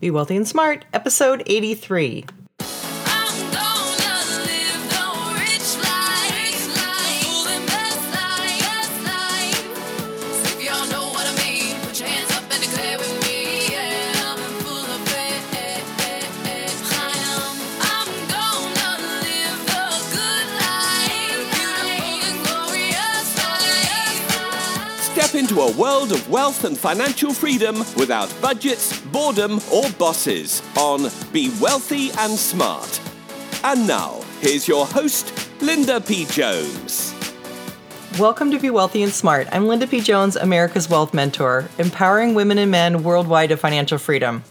Be Wealthy and Smart, episode 83. I'm gonna live the rich life, life, the best life, best life. If y'all know what I mean, put your hands up and declare with me. Yeah, I'm full of faith. I'm gonna live the good life, beautiful and glorious life. Step into a world of wealth and financial freedom without budgets, boredom, or bosses on Be Wealthy and Smart. And now, here's your host, Linda P. Jones. Welcome to Be Wealthy and Smart. I'm Linda P. Jones, America's Wealth Mentor, empowering women and men worldwide to financial freedom.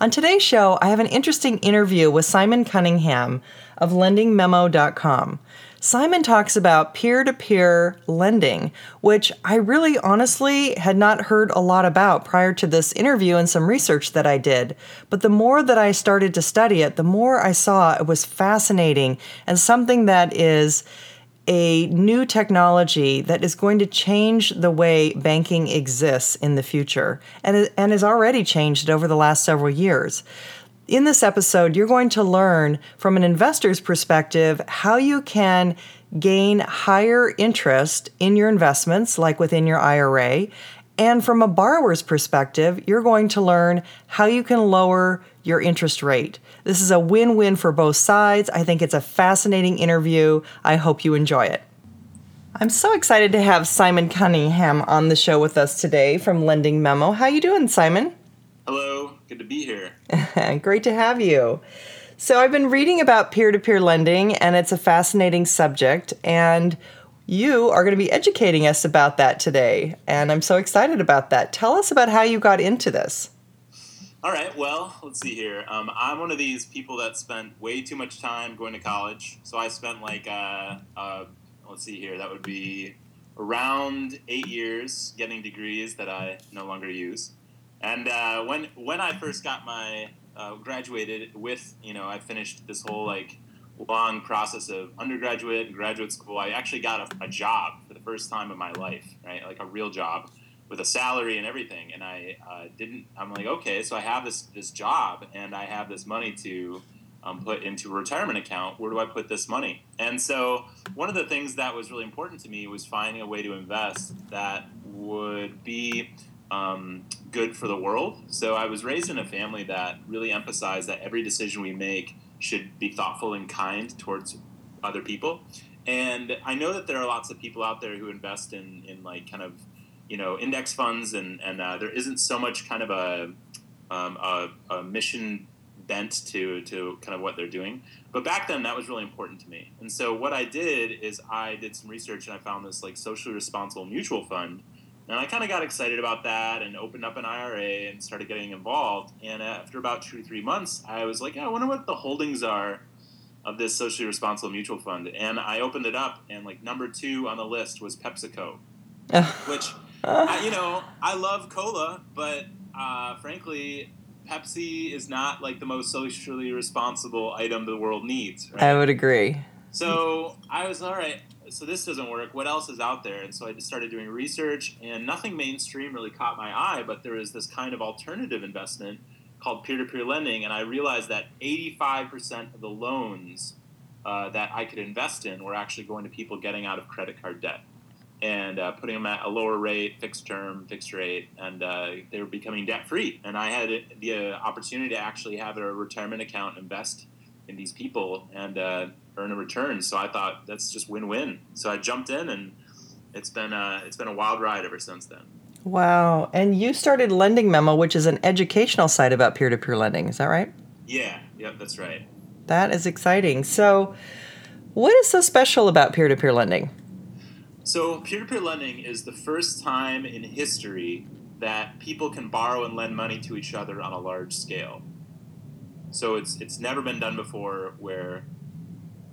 On today's show, I have an interesting interview with Simon Cunningham of lendingmemo.com. Simon talks about peer to peer lending, which I really honestly had not heard a lot about prior to this interview and some research that I did. But the more that I started to study it, the more I saw it was fascinating and something that is a new technology that is going to change the way banking exists in the future and, and has already changed over the last several years. In this episode, you're going to learn from an investor's perspective how you can gain higher interest in your investments, like within your IRA. And from a borrower's perspective, you're going to learn how you can lower your interest rate. This is a win win for both sides. I think it's a fascinating interview. I hope you enjoy it. I'm so excited to have Simon Cunningham on the show with us today from Lending Memo. How you doing, Simon? Hello, good to be here. Great to have you. So, I've been reading about peer to peer lending, and it's a fascinating subject. And you are going to be educating us about that today. And I'm so excited about that. Tell us about how you got into this. All right, well, let's see here. Um, I'm one of these people that spent way too much time going to college. So I spent like, uh, uh, let's see here, that would be around eight years getting degrees that I no longer use. And uh, when when I first got my uh, graduated with, you know, I finished this whole like long process of undergraduate and graduate school. I actually got a, a job for the first time in my life, right? Like a real job with a salary and everything. And I uh, didn't. I'm like, okay, so I have this this job and I have this money to um, put into a retirement account. Where do I put this money? And so one of the things that was really important to me was finding a way to invest that would be um, good for the world. So I was raised in a family that really emphasized that every decision we make should be thoughtful and kind towards other people. And I know that there are lots of people out there who invest in, in like kind of, you know, index funds and, and uh, there isn't so much kind of a, um, a, a mission bent to, to kind of what they're doing. But back then that was really important to me. And so what I did is I did some research and I found this like socially responsible mutual fund and I kind of got excited about that and opened up an IRA and started getting involved. And after about two or three months, I was like, yeah, I wonder what the holdings are of this socially responsible mutual fund. And I opened it up, and like number two on the list was PepsiCo, which, I, you know, I love cola, but uh, frankly, Pepsi is not like the most socially responsible item the world needs. Right? I would agree. So I was all right. So this doesn't work. What else is out there? And so I just started doing research, and nothing mainstream really caught my eye. But there was this kind of alternative investment called peer-to-peer lending, and I realized that 85% of the loans uh, that I could invest in were actually going to people getting out of credit card debt and uh, putting them at a lower rate, fixed term, fixed rate, and uh, they were becoming debt free. And I had the opportunity to actually have a retirement account invest in these people and uh, earn a return. So I thought that's just win-win. So I jumped in, and it's been uh, it's been a wild ride ever since then. Wow. And you started Lending Memo, which is an educational site about peer to peer lending. Is that right? Yeah, yep, that's right. That is exciting. So, what is so special about peer to peer lending? So peer-to-peer lending is the first time in history that people can borrow and lend money to each other on a large scale. So it's it's never been done before where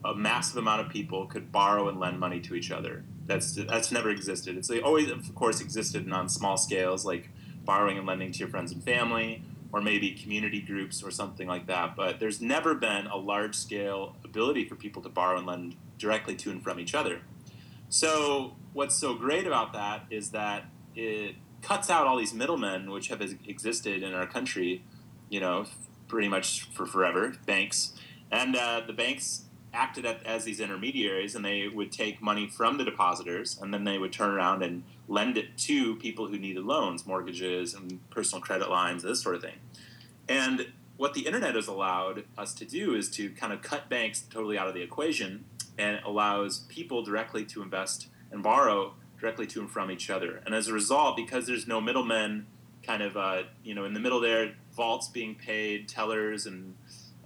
a massive amount of people could borrow and lend money to each other. That's that's never existed. It's always, of course, existed on small scales, like borrowing and lending to your friends and family, or maybe community groups or something like that. But there's never been a large scale ability for people to borrow and lend directly to and from each other. So what's so great about that is that it cuts out all these middlemen which have existed in our country you know, pretty much for forever, banks. And uh, the banks acted as these intermediaries, and they would take money from the depositors, and then they would turn around and lend it to people who needed loans, mortgages, and personal credit lines, this sort of thing. And what the internet has allowed us to do is to kind of cut banks totally out of the equation, and allows people directly to invest and borrow directly to and from each other. And as a result, because there's no middlemen, kind of uh, you know in the middle there, vaults being paid, tellers, and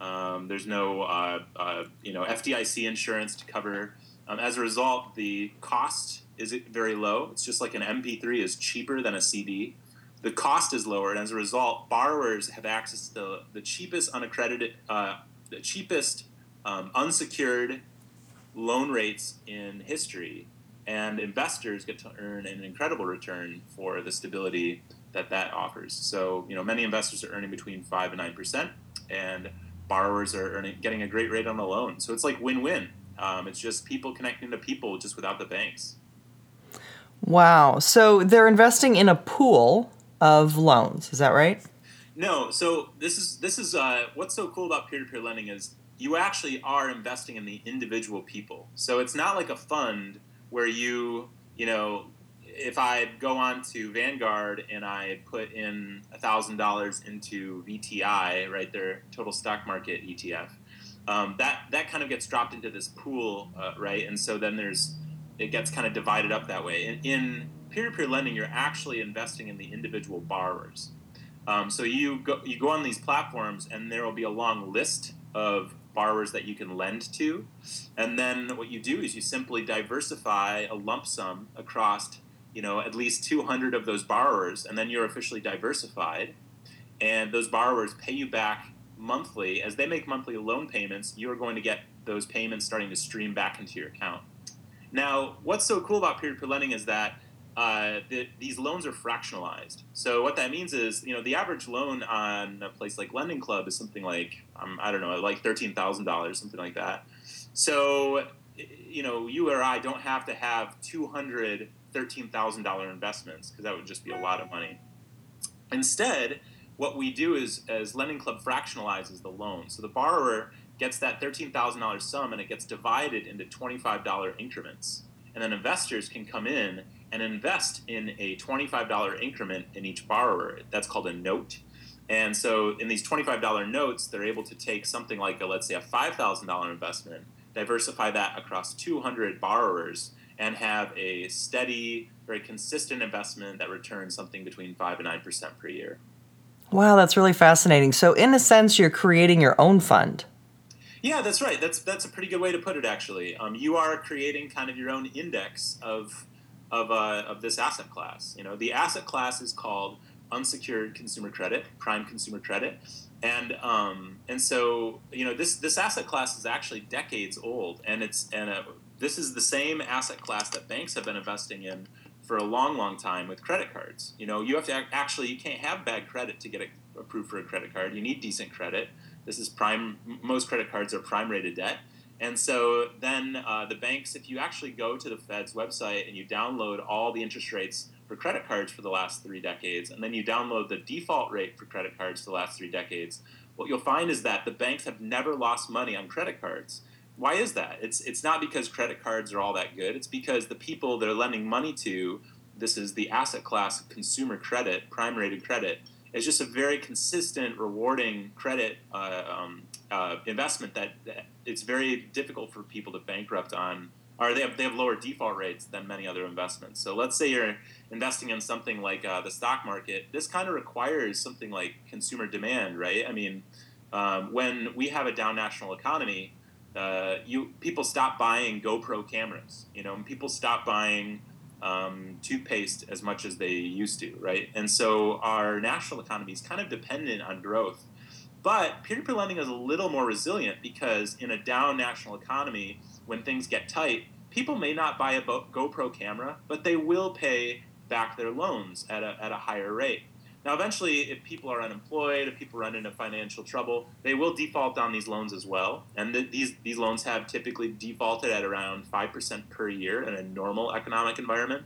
um, there's no uh, uh, you know FDIC insurance to cover. Um, as a result, the cost is very low. It's just like an MP3 is cheaper than a CD. The cost is lower, and as a result, borrowers have access to the, the cheapest unaccredited, uh, the cheapest um, unsecured loan rates in history, and investors get to earn an incredible return for the stability that that offers. So, you know, many investors are earning between five and nine percent, and borrowers are earning getting a great rate on the loan. So it's like win-win. Um, it's just people connecting to people just without the banks. Wow. So they're investing in a pool of loans. Is that right? No. So this is this is uh, what's so cool about peer-to-peer lending is you actually are investing in the individual people. So it's not like a fund where you you know if I go on to Vanguard and I put in thousand dollars into VTI, right, their total stock market ETF, um, that that kind of gets dropped into this pool, uh, right, and so then there's it gets kind of divided up that way. In, peer-to-peer lending, you're actually investing in the individual borrowers. Um, so you go you go on these platforms, and there will be a long list of borrowers that you can lend to, and then what you do is you simply diversify a lump sum across you know at least 200 of those borrowers, and then you're officially diversified, and those borrowers pay you back monthly as they make monthly loan payments. You're going to get those payments starting to stream back into your account. Now, what's so cool about peer-to-peer lending is that uh, the, these loans are fractionalized. So what that means is, you know, the average loan on a place like Lending Club is something like, um, I don't know, like thirteen thousand dollars, something like that. So, you know, you or I don't have to have two hundred thirteen thousand dollar investments because that would just be a lot of money. Instead, what we do is, as Lending Club fractionalizes the loan. So the borrower gets that $13,000 sum and it gets divided into $25 increments. And then investors can come in and invest in a $25 increment in each borrower. That's called a note. And so in these $25 notes, they're able to take something like, a, let's say, a $5,000 investment, diversify that across 200 borrowers, and have a steady, very consistent investment that returns something between 5 and 9% per year. Wow, that's really fascinating. So, in a sense, you're creating your own fund. Yeah, that's right. That's that's a pretty good way to put it. Actually, um, you are creating kind of your own index of of uh, of this asset class. You know, the asset class is called unsecured consumer credit, prime consumer credit, and um, and so you know this this asset class is actually decades old, and it's and uh, this is the same asset class that banks have been investing in for a long, long time with credit cards. You know, you have to ac- actually you can't have bad credit to get approved for a credit card. You need decent credit. This is prime. Most credit cards are prime rated debt. And so then uh, the banks, if you actually go to the Fed's website and you download all the interest rates for credit cards for the last three decades, and then you download the default rate for credit cards for the last three decades, what you'll find is that the banks have never lost money on credit cards. Why is that? It's it's not because credit cards are all that good. It's because the people they're lending money to, this is the asset class of consumer credit, prime rated credit, is just a very consistent, rewarding credit uh, um, uh, investment that, that it's very difficult for people to bankrupt on. Or they have, they have lower default rates than many other investments. So let's say you're investing in something like uh, the stock market. This kind of requires something like consumer demand, right? I mean, um, when we have a down national economy, uh, you people stop buying GoPro cameras. You know, and people stop buying um, toothpaste as much as they used to, right? And so our national economy is kind of dependent on growth. But peer-to-peer lending is a little more resilient because in a down national economy, when things get tight, people may not buy a GoPro camera, but they will pay back their loans at a, at a higher rate. Now, eventually, if people are unemployed, if people run into financial trouble, they will default on these loans as well. And th- these these loans have typically defaulted at around five percent per year in a normal economic environment.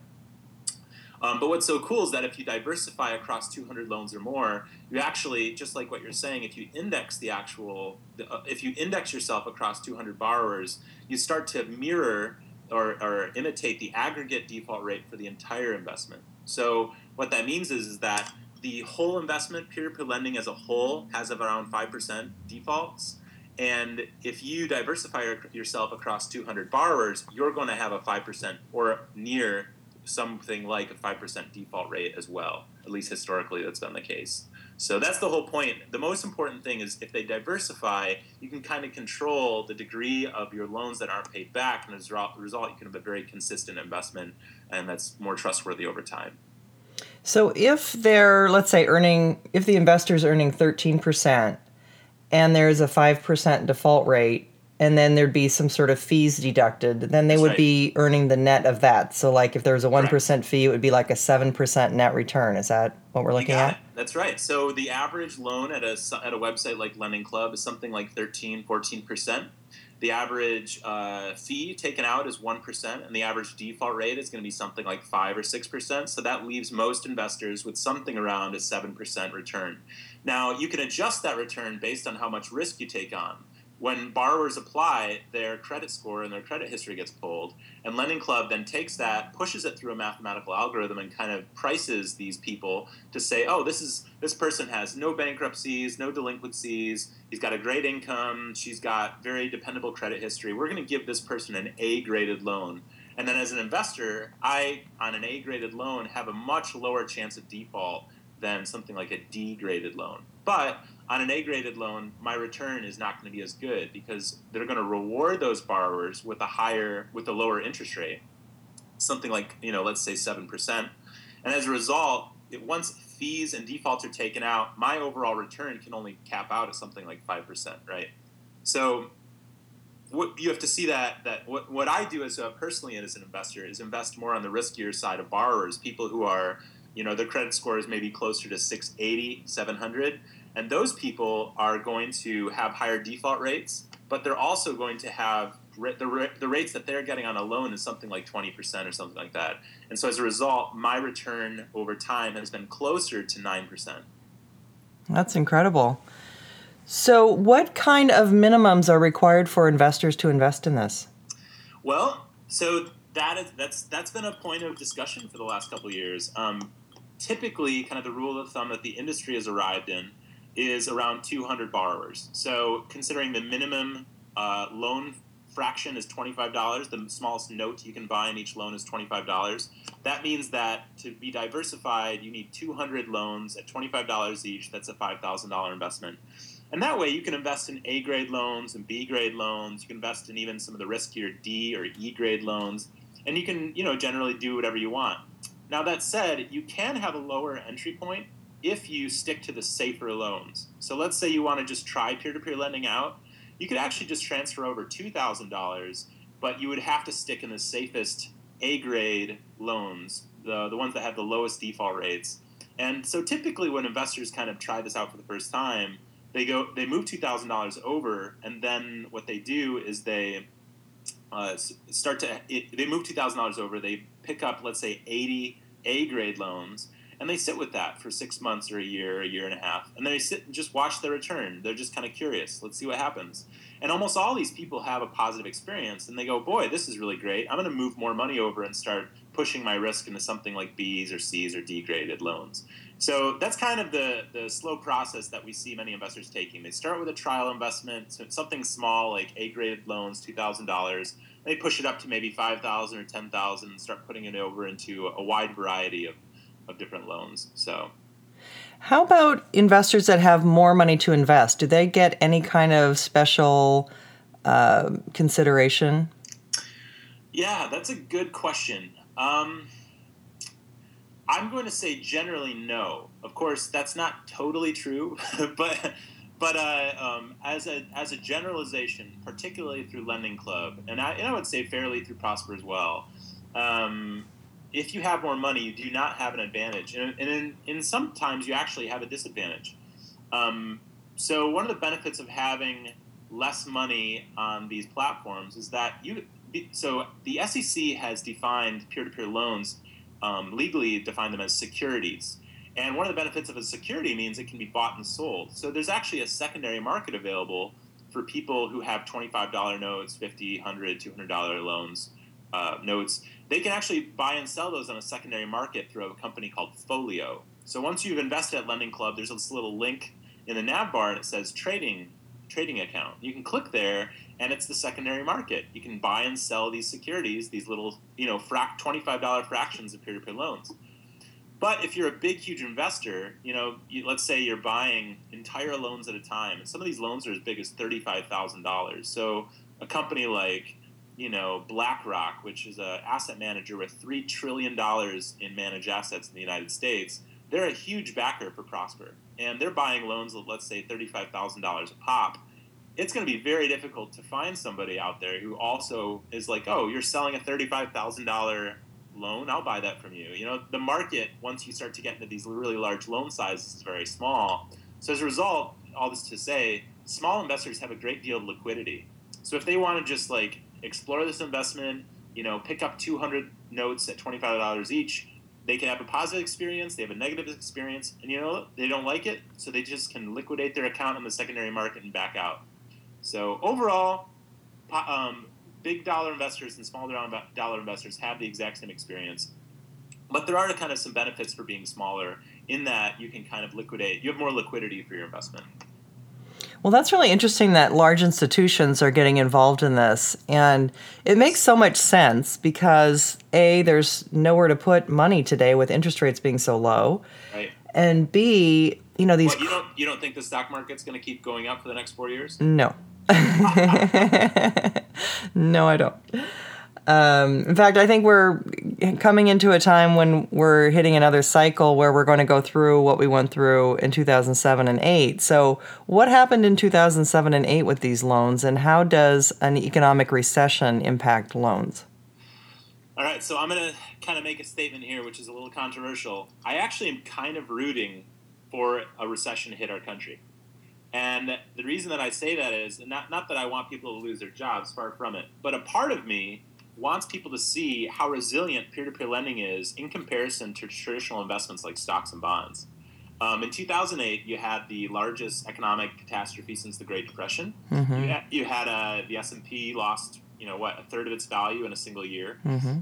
Um, but what's so cool is that if you diversify across 200 loans or more, you actually, just like what you're saying, if you index the actual, uh, if you index yourself across 200 borrowers, you start to mirror or, or imitate the aggregate default rate for the entire investment. So what that means is, is that the whole investment, peer-to-peer lending as a whole, has around 5% defaults. And if you diversify yourself across 200 borrowers, you're going to have a 5% or near something like a 5% default rate as well. At least historically, that's been the case. So that's the whole point. The most important thing is if they diversify, you can kind of control the degree of your loans that aren't paid back, and as a result, you can have a very consistent investment, and that's more trustworthy over time. So if they're, let's say, earning, if the investor's earning 13% and there's a 5% default rate, and then there'd be some sort of fees deducted, then they That's would right. be earning the net of that. So, like if there was a 1% Correct. fee, it would be like a 7% net return. Is that what we're looking at? it. That's right. So the average loan at a at a website like Lending Club is something like 13, 14 percent. The average uh, fee taken out is one percent, and the average default rate is going to be something like five or six percent. So that leaves most investors with something around a seven percent return. Now you can adjust that return based on how much risk you take on. When borrowers apply, their credit score and their credit history gets pulled, and Lending Club then takes that, pushes it through a mathematical algorithm, and kind of prices these people to say, oh, this is this person has no bankruptcies, no delinquencies, he's got a great income, she's got very dependable credit history. We're going to give this person an A-graded loan. And then as an investor, I on an A-graded loan have a much lower chance of default than something like a D-graded loan. But on an A-graded loan, my return is not going to be as good because they're going to reward those borrowers with a higher with a lower interest rate something like you know let's say 7% and as a result it, once fees and defaults are taken out my overall return can only cap out at something like 5% right? So what you have to see that that what, what i do as a personally as an investor is invest more on the riskier side of borrowers people who are you know their credit score is maybe closer to 680 700 and those people are going to have higher default rates but they're also going to have the, the rates that they're getting on a loan is something like 20% or something like that and so as a result my return over time has been closer to 9% That's incredible. So, what kind of minimums are required for investors to invest in this? Well, so that is that's that's been a point of discussion for the last couple of years. Um, typically, kind of the rule of thumb that the industry has arrived in is around 200 borrowers. So, considering the minimum uh, loan fraction is $25, the smallest note you can buy in each loan is $25. That means that to be diversified, you need 200 loans at $25 each. That's a $5,000 investment. And that way, you can invest in A grade loans and B grade loans. You can invest in even some of the riskier D or E grade loans, and you can, you know, generally do whatever you want. Now that said, you can have a lower entry point if you stick to the safer loans. So let's say you want to just try peer-to-peer lending out, you could actually just transfer over two thousand dollars, but you would have to stick in the safest A grade loans, the the ones that have the lowest default rates. And so typically, when investors kind of try this out for the first time, they go they move two thousand dollars over, and then what they do is they uh, start to it, they move two thousand dollars over. They pick up let's say eighty A grade loans, and they sit with that for six months or a year, a year and a half, and they sit and just watch their return. They're just kind of curious. Let's see what happens. And almost all these people have a positive experience, and they go, "Boy, this is really great. I'm going to move more money over and start pushing my risk into something like B's or C's or D graded loans." So that's kind of the, the slow process that we see many investors taking. They start with a trial investment, something small like A graded loans, two thousand dollars. They push it up to maybe five thousand or ten thousand, and start putting it over into a wide variety of, of different loans. So How about investors that have more money to invest? Do they get any kind of special uh, consideration? yeah, that's a good question. Um, I'm going to say generally no. Of course, that's not totally true, but but uh, um, as a as a generalization, particularly through Lending Club, and I and I would say fairly through Prosper as well. Um, if you have more money, you do not have an advantage, and, and in, sometimes you actually have a disadvantage. Um, so one of the benefits of having less money on these platforms is that you. So the SEC has defined peer-to-peer loans um, legally define them as securities. And one of the benefits of a security means it can be bought and sold. So there's actually a secondary market available for people who have $25 notes, $50, $100, $200 loans, uh, notes. They can actually buy and sell those on a secondary market through a company called Folio. So once you've invested at Lending Club, there's this little link in the nav bar and it says trading trading account. You can click there and it's the secondary market. You can buy and sell these securities, these little, you know, frac- $25 fractions of peer-to-peer loans. But if you're a big, huge investor, you know, you, let's say you're buying entire loans at a time, and some of these loans are as big as thirty-five thousand dollars. So a company like, you know, BlackRock, which is an asset manager with three trillion dollars in managed assets in the United States, they're a huge backer for Prosper, and they're buying loans of let's say thirty-five thousand dollars a pop. It's going to be very difficult to find somebody out there who also is like, oh, you're selling a thirty-five thousand dollar loan, I'll buy that from you. You know, the market once you start to get into these really large loan sizes is very small. So as a result, all this to say, small investors have a great deal of liquidity. So if they want to just like explore this investment, you know, pick up 200 notes at $25 each, they can have a positive experience, they have a negative experience, and you know, they don't like it, so they just can liquidate their account on the secondary market and back out. So overall, um, big dollar investors and small dollar dollar investors have the exact same experience. But there are kind of some benefits for being smaller in that you can kind of liquidate, you have more liquidity for your investment. Well, that's really interesting that large institutions are getting involved in this. And it makes so much sense because A, there's nowhere to put money today with interest rates being so low. Right. And B, you know, these. You don't you don't think the stock market's going to keep going up for the next four years? No. no, I don't. Um, in fact, I think we're coming into a time when we're hitting another cycle where we're going to go through what we went through in 2007 and 8. So, what happened in 2007 and 8 with these loans, and how does an economic recession impact loans? All right, so I'm going to kind of make a statement here, which is a little controversial. I actually am kind of rooting for a recession to hit our country. And the reason that I say that is not, not that I want people to lose their jobs, far from it, but a part of me wants people to see how resilient peer to peer lending is in comparison to traditional investments like stocks and bonds. Um, in 2008, you had the largest economic catastrophe since the Great Depression. You had, you had uh, the S&P lost, you know, what, a third of its value in a single year.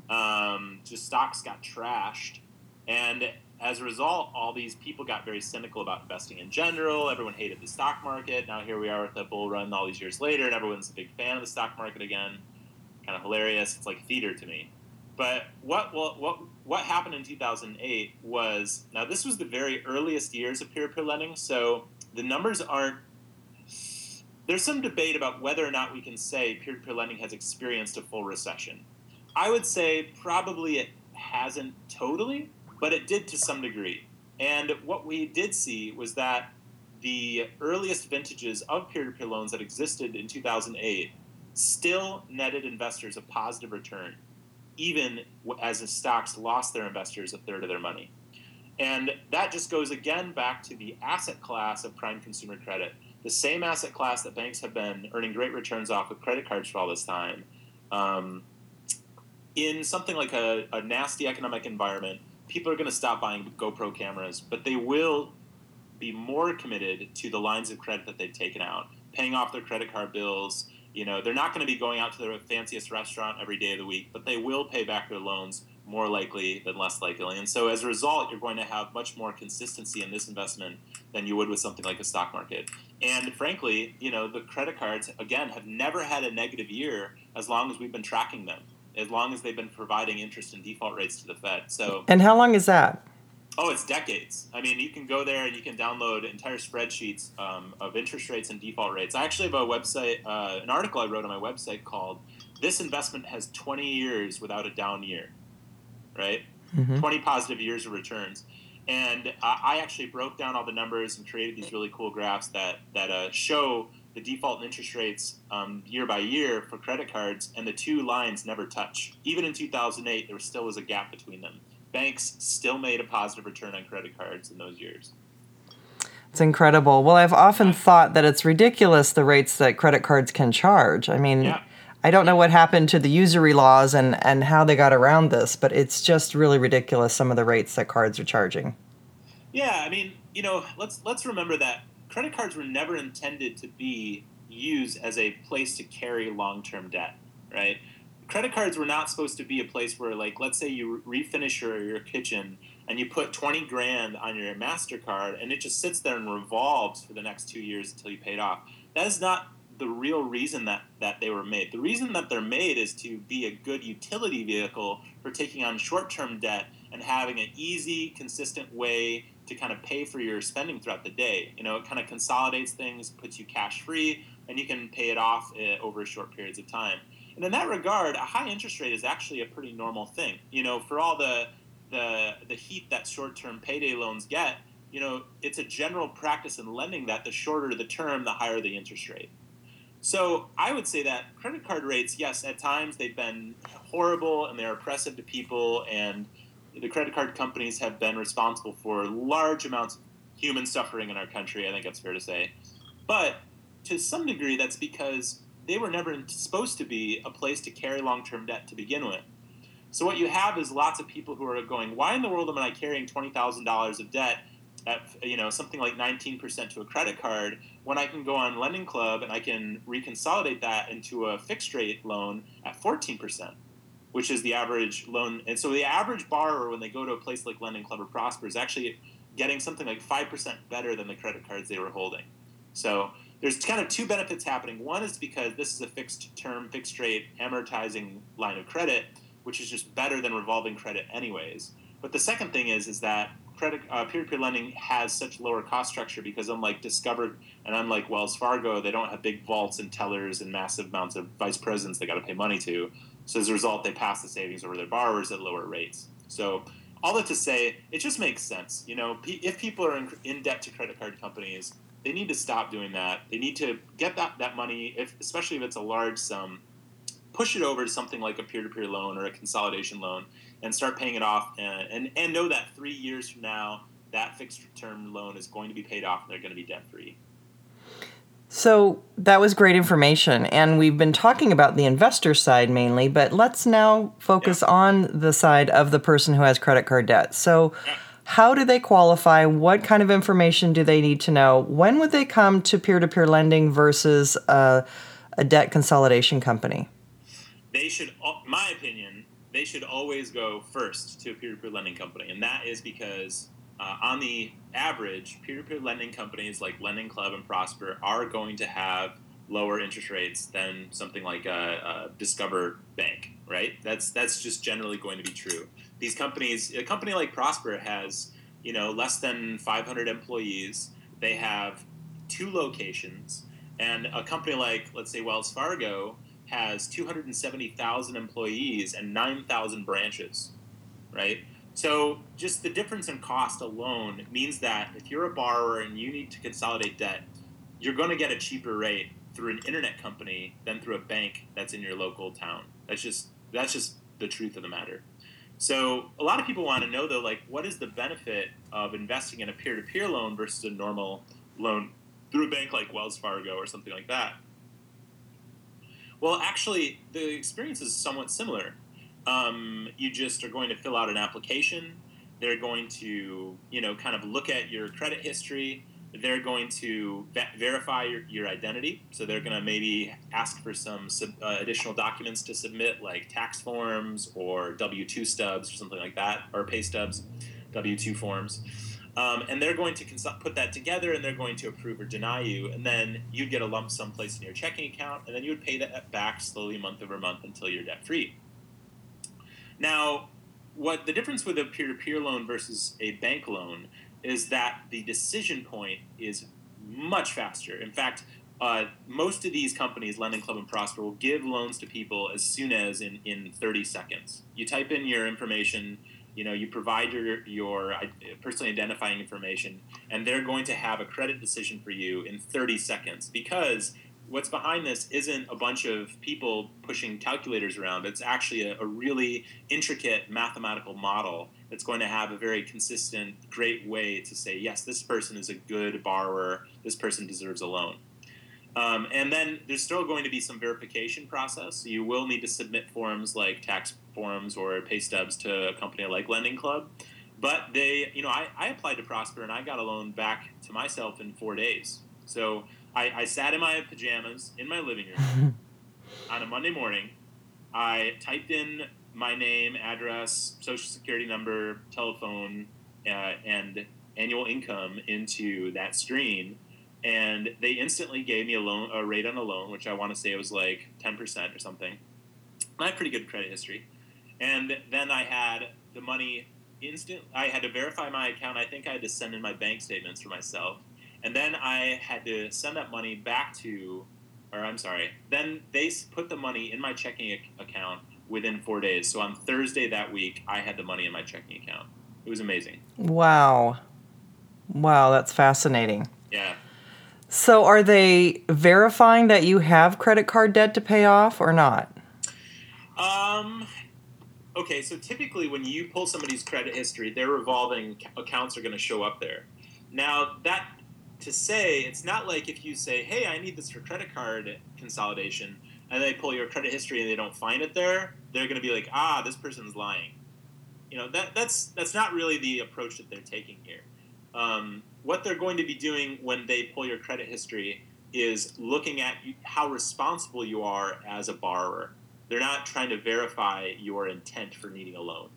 Um, just stocks got trashed. And as a result, all these people got very cynical about investing in general. Everyone hated the stock market. Now here we are with the bull run all these years later, and everyone's a big fan of the stock market again. Kind of hilarious. It's like theater to me. But what what what what happened in 2008 was now this was the very earliest years of peer-to-peer lending, so the numbers aren't. There's some debate about whether or not we can say peer-to-peer lending has experienced a full recession. I would say probably it hasn't totally, but it did to some degree. And what we did see was that the earliest vintages of peer-to-peer loans that existed in 2008 still netted investors a positive return, even as the stocks lost their investors a third of their money. And that just goes again back to the asset class of prime consumer credit, the same asset class that banks have been earning great returns off with credit cards for all this time. Um, in something like a, a nasty economic environment, people are going to stop buying GoPro cameras, but they will be more committed to the lines of credit that they've taken out, paying off their credit card bills. You know, they're not going to be going out to the fanciest restaurant every day of the week, but they will pay back their loans more likely than less likely. And so as a result, you're going to have much more consistency in this investment than you would with something like a stock market. And frankly, you know, the credit cards, again, have never had a negative year as long as we've been tracking them, as long as they've been providing interest and default rates to the Fed. So And how long is that? Oh, it's decades. I mean, you can go there and you can download entire spreadsheets um, of interest rates and default rates. I actually have a website, uh, an article I wrote on my website called "This Investment Has 20 Years Without a Down Year," right? 20 positive years of returns. And I, I actually broke down all the numbers and created these really cool graphs that that uh, show the default and interest rates um, year by year for credit cards, and the two lines never touch. Even in 2008, there still was a gap between them. Banks still made a positive return on credit cards in those years. It's incredible. Well, I've often thought that it's ridiculous the rates that credit cards can charge. I mean, Yeah. I don't know what happened to the usury laws and, and how they got around this, but it's just really ridiculous some of the rates that cards are charging. Yeah, I mean, you know, let's let's remember that credit cards were never intended to be used as a place to carry long-term debt, right? Credit cards were not supposed to be a place where, like, let's say you refinish your, your kitchen and you put 20 grand on your MasterCard and it just sits there and revolves for the next two years until you pay it off. That is not the real reason that, that they were made. The reason that they're made is to be a good utility vehicle for taking on short term debt and having an easy, consistent way to kind of pay for your spending throughout the day. You know, it kind of consolidates things, puts you cash free, and you can pay it off uh, over short periods of time. And in that regard, a high interest rate is actually a pretty normal thing. You know, for all the the the heat that short term payday loans get, you know, it's a general practice in lending that the shorter the term, the higher the interest rate. So I would say that credit card rates, yes, at times they've been horrible and they're oppressive to people, and the credit card companies have been responsible for large amounts of human suffering in our country. I think that's fair to say. But to some degree, that's because they were never supposed to be a place to carry long term debt to begin with. So what you have is lots of people who are going, why in the world am I carrying twenty thousand dollars of debt at you know something like nineteen percent to a credit card when I can go on Lending Club and I can reconsolidate that into a fixed rate loan at fourteen percent, which is the average loan. And so the average borrower when they go to a place like Lending Club or Prosper is actually getting something like five percent better than the credit cards they were holding. So there's kind of two benefits happening. One is because this is a fixed term, fixed rate, amortizing line of credit, which is just better than revolving credit anyways. But the second thing is is that credit uh, peer-to-peer lending has such lower cost structure because unlike Discover and unlike Wells Fargo, they don't have big vaults and tellers and massive amounts of vice presidents they got to pay money to. So as a result, they pass the savings over their borrowers at lower rates. So all that to say, it just makes sense. You know, if people are in, in debt to credit card companies, they need to stop doing that. They need to get that, that money, if, especially if it's a large sum, push it over to something like a peer-to-peer loan or a consolidation loan and start paying it off and, and, and know that three years from now that fixed term loan is going to be paid off and they're going to be debt free So that was great information. And we've been talking about the investor side mainly, but let's now focus on the side of the person who has credit card debt. So, how do they qualify? What kind of information do they need to know? When would they come to peer to peer lending versus a, a debt consolidation company? they should my opinion they should always go first to a peer-to-peer lending company and that is because uh, on the average peer-to-peer lending companies like lending club and prosper are going to have lower interest rates than something like a, a discover bank right that's that's just generally going to be true these companies a company like prosper has you know less than 500 employees they have two locations and a company like let's say wells fargo has 270,000 employees and 9,000 branches, right? So just the difference in cost alone means that if you're a borrower and you need to consolidate debt, you're going to get a cheaper rate through an internet company than through a bank that's in your local town. That's just that's just the truth of the matter. So a lot of people want to know though, like, what is the benefit of investing in a peer-to-peer loan versus a normal loan through a bank like Wells Fargo or something like that? Well, actually, the experience is somewhat similar. Um, you just are going to fill out an application. They're going to, you know, kind of look at your credit history. They're going to ve- verify your, your identity. So they're going to maybe ask for some sub, uh, additional documents to submit, like tax forms or W 2 stubs or something like that, or pay stubs, W 2 forms. Um, and they're going to cons- put that together and they're going to approve or deny you. And then you'd get a lump sum placed in your checking account, and then you would pay that back slowly month over month until you're debt free. Now, what the difference with a peer to peer loan versus a bank loan is that the decision point is much faster. In fact, uh, most of these companies, Lending Club and Prosper, will give loans to people as soon as in, in 30 seconds. You type in your information, you know, you provide your, your personally identifying information, and they're going to have a credit decision for you in 30 seconds because what's behind this isn't a bunch of people pushing calculators around. It's actually a, a, really intricate mathematical model that's going to have a very consistent, great way to say, yes, this person is a good borrower, this person deserves a loan. Um, and then there's still going to be some verification process. So you will need to submit forms like tax forms or pay stubs to a company like Lending Club. But they, you know, I, I applied to Prosper and I got a loan back to myself in four days. So I, I sat in my pajamas in my living room on a Monday morning. I typed in my name, address, social security number, telephone, uh, and annual income into that screen, and they instantly gave me a loan, a rate on a loan, which I want to say was like ten percent or something. I have pretty good credit history, and then I had the money instant. I had to verify my account. I think I had to send in my bank statements for myself, and then I had to send that money back to, or I'm sorry. Then they put the money in my checking account within four days. So on Thursday that week, I had the money in my checking account. It was amazing. Wow. Wow, that's fascinating. Yeah. So, are they verifying that you have credit card debt to pay off or not? Um. Okay, so typically when you pull somebody's credit history, their revolving accounts are going to show up there. Now that to say, it's not like if you say, "Hey, I need this for credit card consolidation," and they pull your credit history and they don't find it there, they're going to be like, "Ah, this person's lying." You know that that's that's not really the approach that they're taking here. Um, what they're going to be doing when they pull your credit history is looking at how responsible you are as a borrower. They're not trying to verify your intent for needing a loan.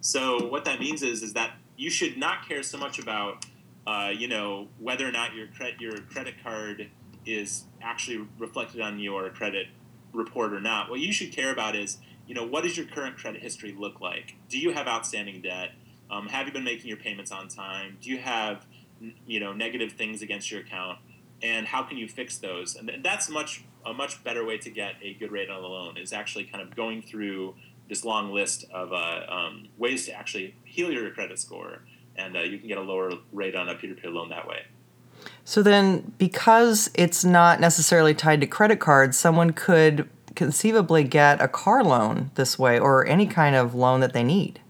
So what that means is is that you should not care so much about uh, you know whether or not your credit your credit card is actually reflected on your credit report or not. What you should care about is you know what does your current credit history look like? Do you have outstanding debt? Um, have you been making your payments on time? Do you have you know negative things against your account? And how can you fix those? And that's much a much better way to get a good rate on a loan is actually kind of going through this long list of uh, um, ways to actually heal your credit score, and uh, you can get a lower rate on a peer-to-peer loan that way. So, then because it's not necessarily tied to credit cards, someone could conceivably get a car loan this way or any kind of loan that they need.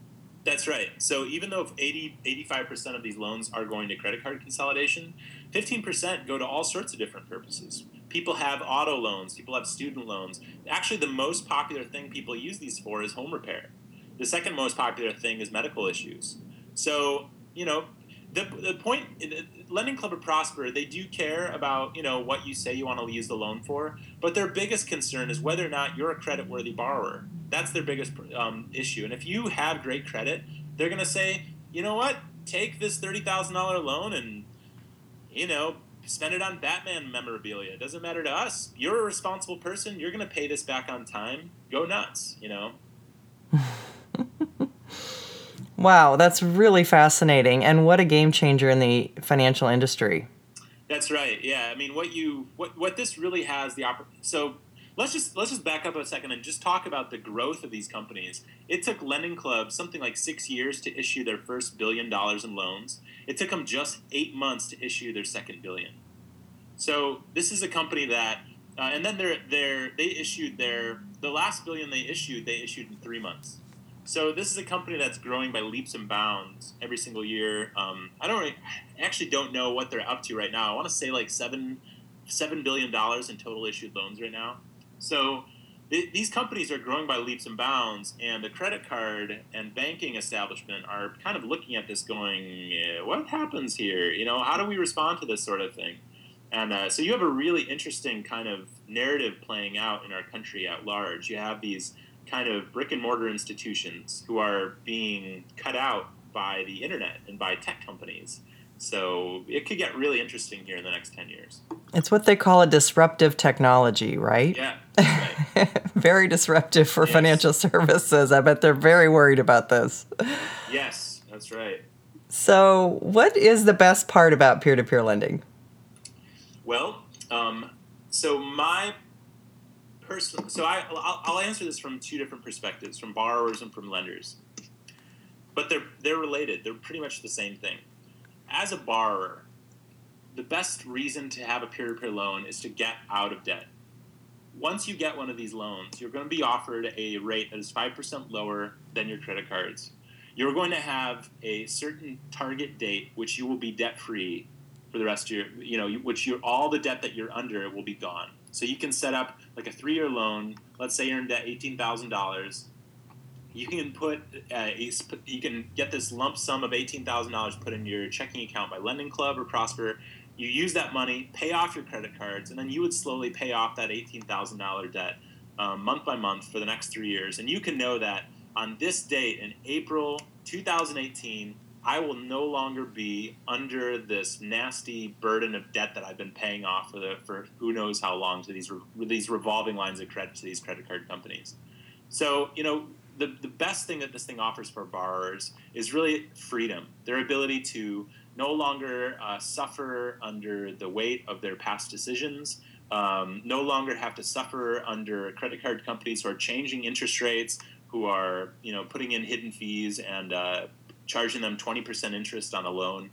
That's right. So even though if 80, 85% of these loans are going to credit card consolidation, 15% go to all sorts of different purposes. People have auto loans, people have student loans. Actually, the most popular thing people use these for is home repair. The second most popular thing is medical issues. So, you know, the, the point, Lending Club of Prosper, they do care about, you know, what you say you want to use the loan for, but their biggest concern is whether or not you're a credit-worthy borrower. That's their biggest um, issue. And if you have great credit, they're going to say, you know what, take this $30,000 loan and, you know, spend it on Batman memorabilia. It doesn't matter to us. You're a responsible person. You're going to pay this back on time. Go nuts, you know? Wow, that's really fascinating. And what a game changer in the financial industry. That's right. Yeah. I mean, what you what what this really has the oppor- so let's just let's just back up a second and just talk about the growth of these companies. It took Lending Club something like six years to issue their first billion dollars in loans. It took them just eight months to issue their second billion. So this is a company that, uh, and then they're they're they issued their the last billion they issued they issued in three months. So this is a company that's growing by leaps and bounds every single year. Um, I don't really, I actually don't know what they're up to right now. I want to say like seven seven billion dollars in total issued loans right now. So th- these companies are growing by leaps and bounds, and the credit card and banking establishment are kind of looking at this, going, "What happens here? You know, how do we respond to this sort of thing?" And uh, so you have a really interesting kind of narrative playing out in our country at large. You have these kind of brick and mortar institutions who are being cut out by the internet and by tech companies. So it could get really interesting here in the next 10 years. It's what they call a disruptive technology, right? Yeah, right. very disruptive for Yes. financial services. I bet they're very worried about this. yes, that's right. So, what is the best part about peer to peer lending? Well, um, so my personal, so I, I'll, I'll answer this from two different perspectives, from borrowers and from lenders. But they're they're related. They're pretty much the same thing. As a borrower, the best reason to have a peer-to-peer loan is to get out of debt. Once you get one of these loans, you're going to be offered a rate that is 5% lower than your credit cards. You're going to have a certain target date which you will be debt-free for the rest of your, you know, which you all the debt that you're under will be gone. So you can set up like a three-year loan. Let's say you're in debt eighteen thousand dollars. You can put uh, you can get this lump sum of eighteen thousand dollars put in your checking account by Lending Club or Prosper. You use that money, pay off your credit cards, and then you would slowly pay off that eighteen thousand dollar debt um, month by month for the next three years. And you can know that on this date in April 2018, I will no longer be under this nasty burden of debt that I've been paying off for the for who knows how long to these these revolving lines of credit to these credit card companies. So you know the the best thing that this thing offers for borrowers is really freedom, their ability to no longer uh, suffer under the weight of their past decisions. Um, no longer have to suffer under credit card companies who are changing interest rates, who are you know putting in hidden fees and uh, charging them 20% interest on a loan,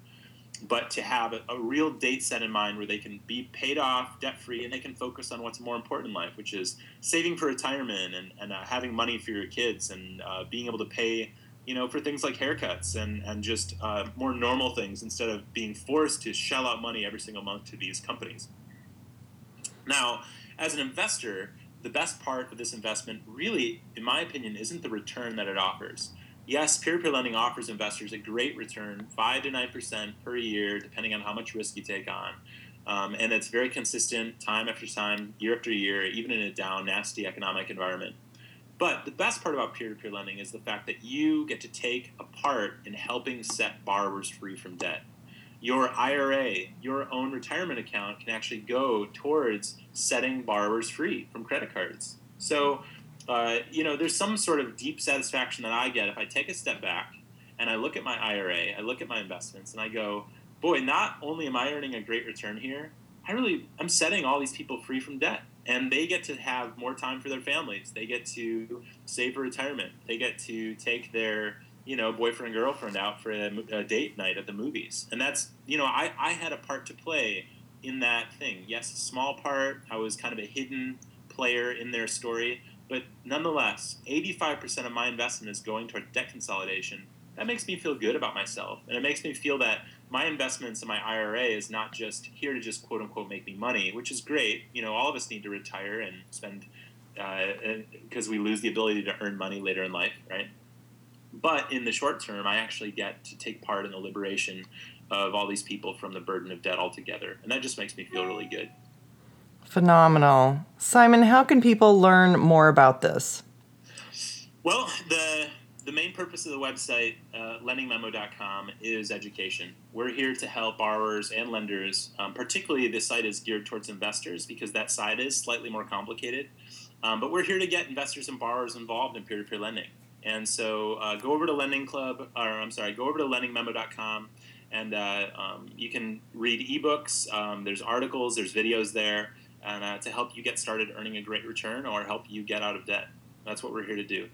but to have a, a, real date set in mind where they can be paid off, debt free, and they can focus on what's more important in life, which is saving for retirement and, and uh, having money for your kids and uh, being able to pay. You know, for things like haircuts and, and just uh, more normal things instead of being forced to shell out money every single month to these companies. Now, as an investor, the best part of this investment really, in my opinion, isn't the return that it offers yes, peer-to-peer lending offers investors a great return, five to nine percent per year, depending on how much risk you take on, um, and it's very consistent, time after time, year after year, even in a down, nasty economic environment. But the best part about peer-to-peer lending is the fact that you get to take a part in helping set borrowers free from debt. Your IRA, your own retirement account, can actually go towards setting borrowers free from credit cards. So uh, you know, there's some sort of deep satisfaction that I get if I take a step back and I look at my IRA, I look at my investments, and I go, boy, not only am I earning a great return here, I really I'm setting all these people free from debt, and they get to have more time for their families. They get to save for retirement. They get to take their you know boyfriend girlfriend out for a, a date night at the movies, and that's you know I I had a part to play in that thing. Yes, a small part. I was kind of a hidden player in their story but nonetheless, 85% of my investment is going toward debt consolidation. That makes me feel good about myself. And it makes me feel that my investments in my IRA is not just here to just quote unquote make me money, which is great. You know, all of us need to retire and spend because uh, we lose the ability to earn money later in life, right? But in the short term, I actually get to take part in the liberation of all these people from the burden of debt altogether. And that just makes me feel really good. Phenomenal. Simon, how can people learn more about this? Well, the the main purpose of the website, uh, lendingmemo.com, is education. We're here to help borrowers and lenders. Um, particularly, this site is geared towards investors because that side is slightly more complicated. Um, but we're here to get investors and borrowers involved in peer-to-peer lending. And so, uh, go over to Lending Club, or I'm sorry, go over to lendingmemo.com, and uh, um, you can read ebooks. Um, there's articles, there's videos there and uh, to help you get started earning a great return or help you get out of debt. That's what we're here to do.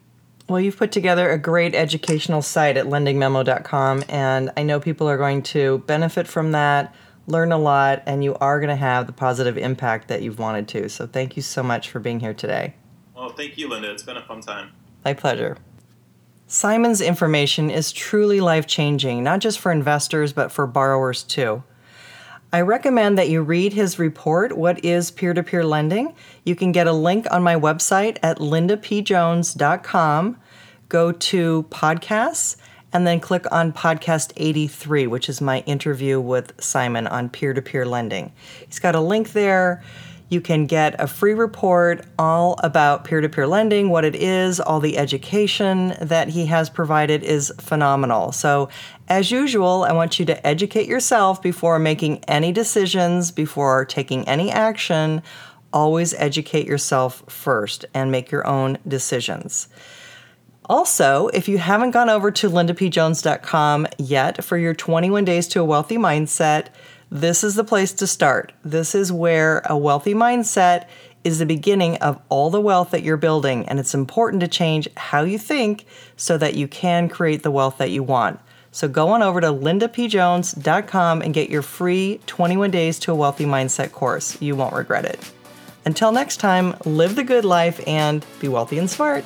Well, you've put together a great educational site at lendingmemo.com, and I know people are going to benefit from that, learn a lot, and you are going to have the positive impact that you've wanted to. So, thank you so much for being here today. Well, thank you, Linda. It's been a fun time. My pleasure. Simon's information is truly life changing, not just for investors, but for borrowers too. I recommend that you read his report, What is Peer to Peer Lending? You can get a link on my website at lindapjones.com. Go to podcasts and then click on podcast 83, which is my interview with Simon on peer to peer lending. He's got a link there. You can get a free report all about peer to peer lending, what it is, all the education that he has provided is phenomenal. So, as usual, I want you to educate yourself before making any decisions, before taking any action. Always educate yourself first and make your own decisions. Also, if you haven't gone over to lindapjones.com yet for your 21 days to a wealthy mindset, this is the place to start. This is where a wealthy mindset is the beginning of all the wealth that you're building, and it's important to change how you think so that you can create the wealth that you want. So go on over to lindapjones.com and get your free 21 Days to a Wealthy Mindset course. You won't regret it. Until next time, live the good life and be wealthy and smart.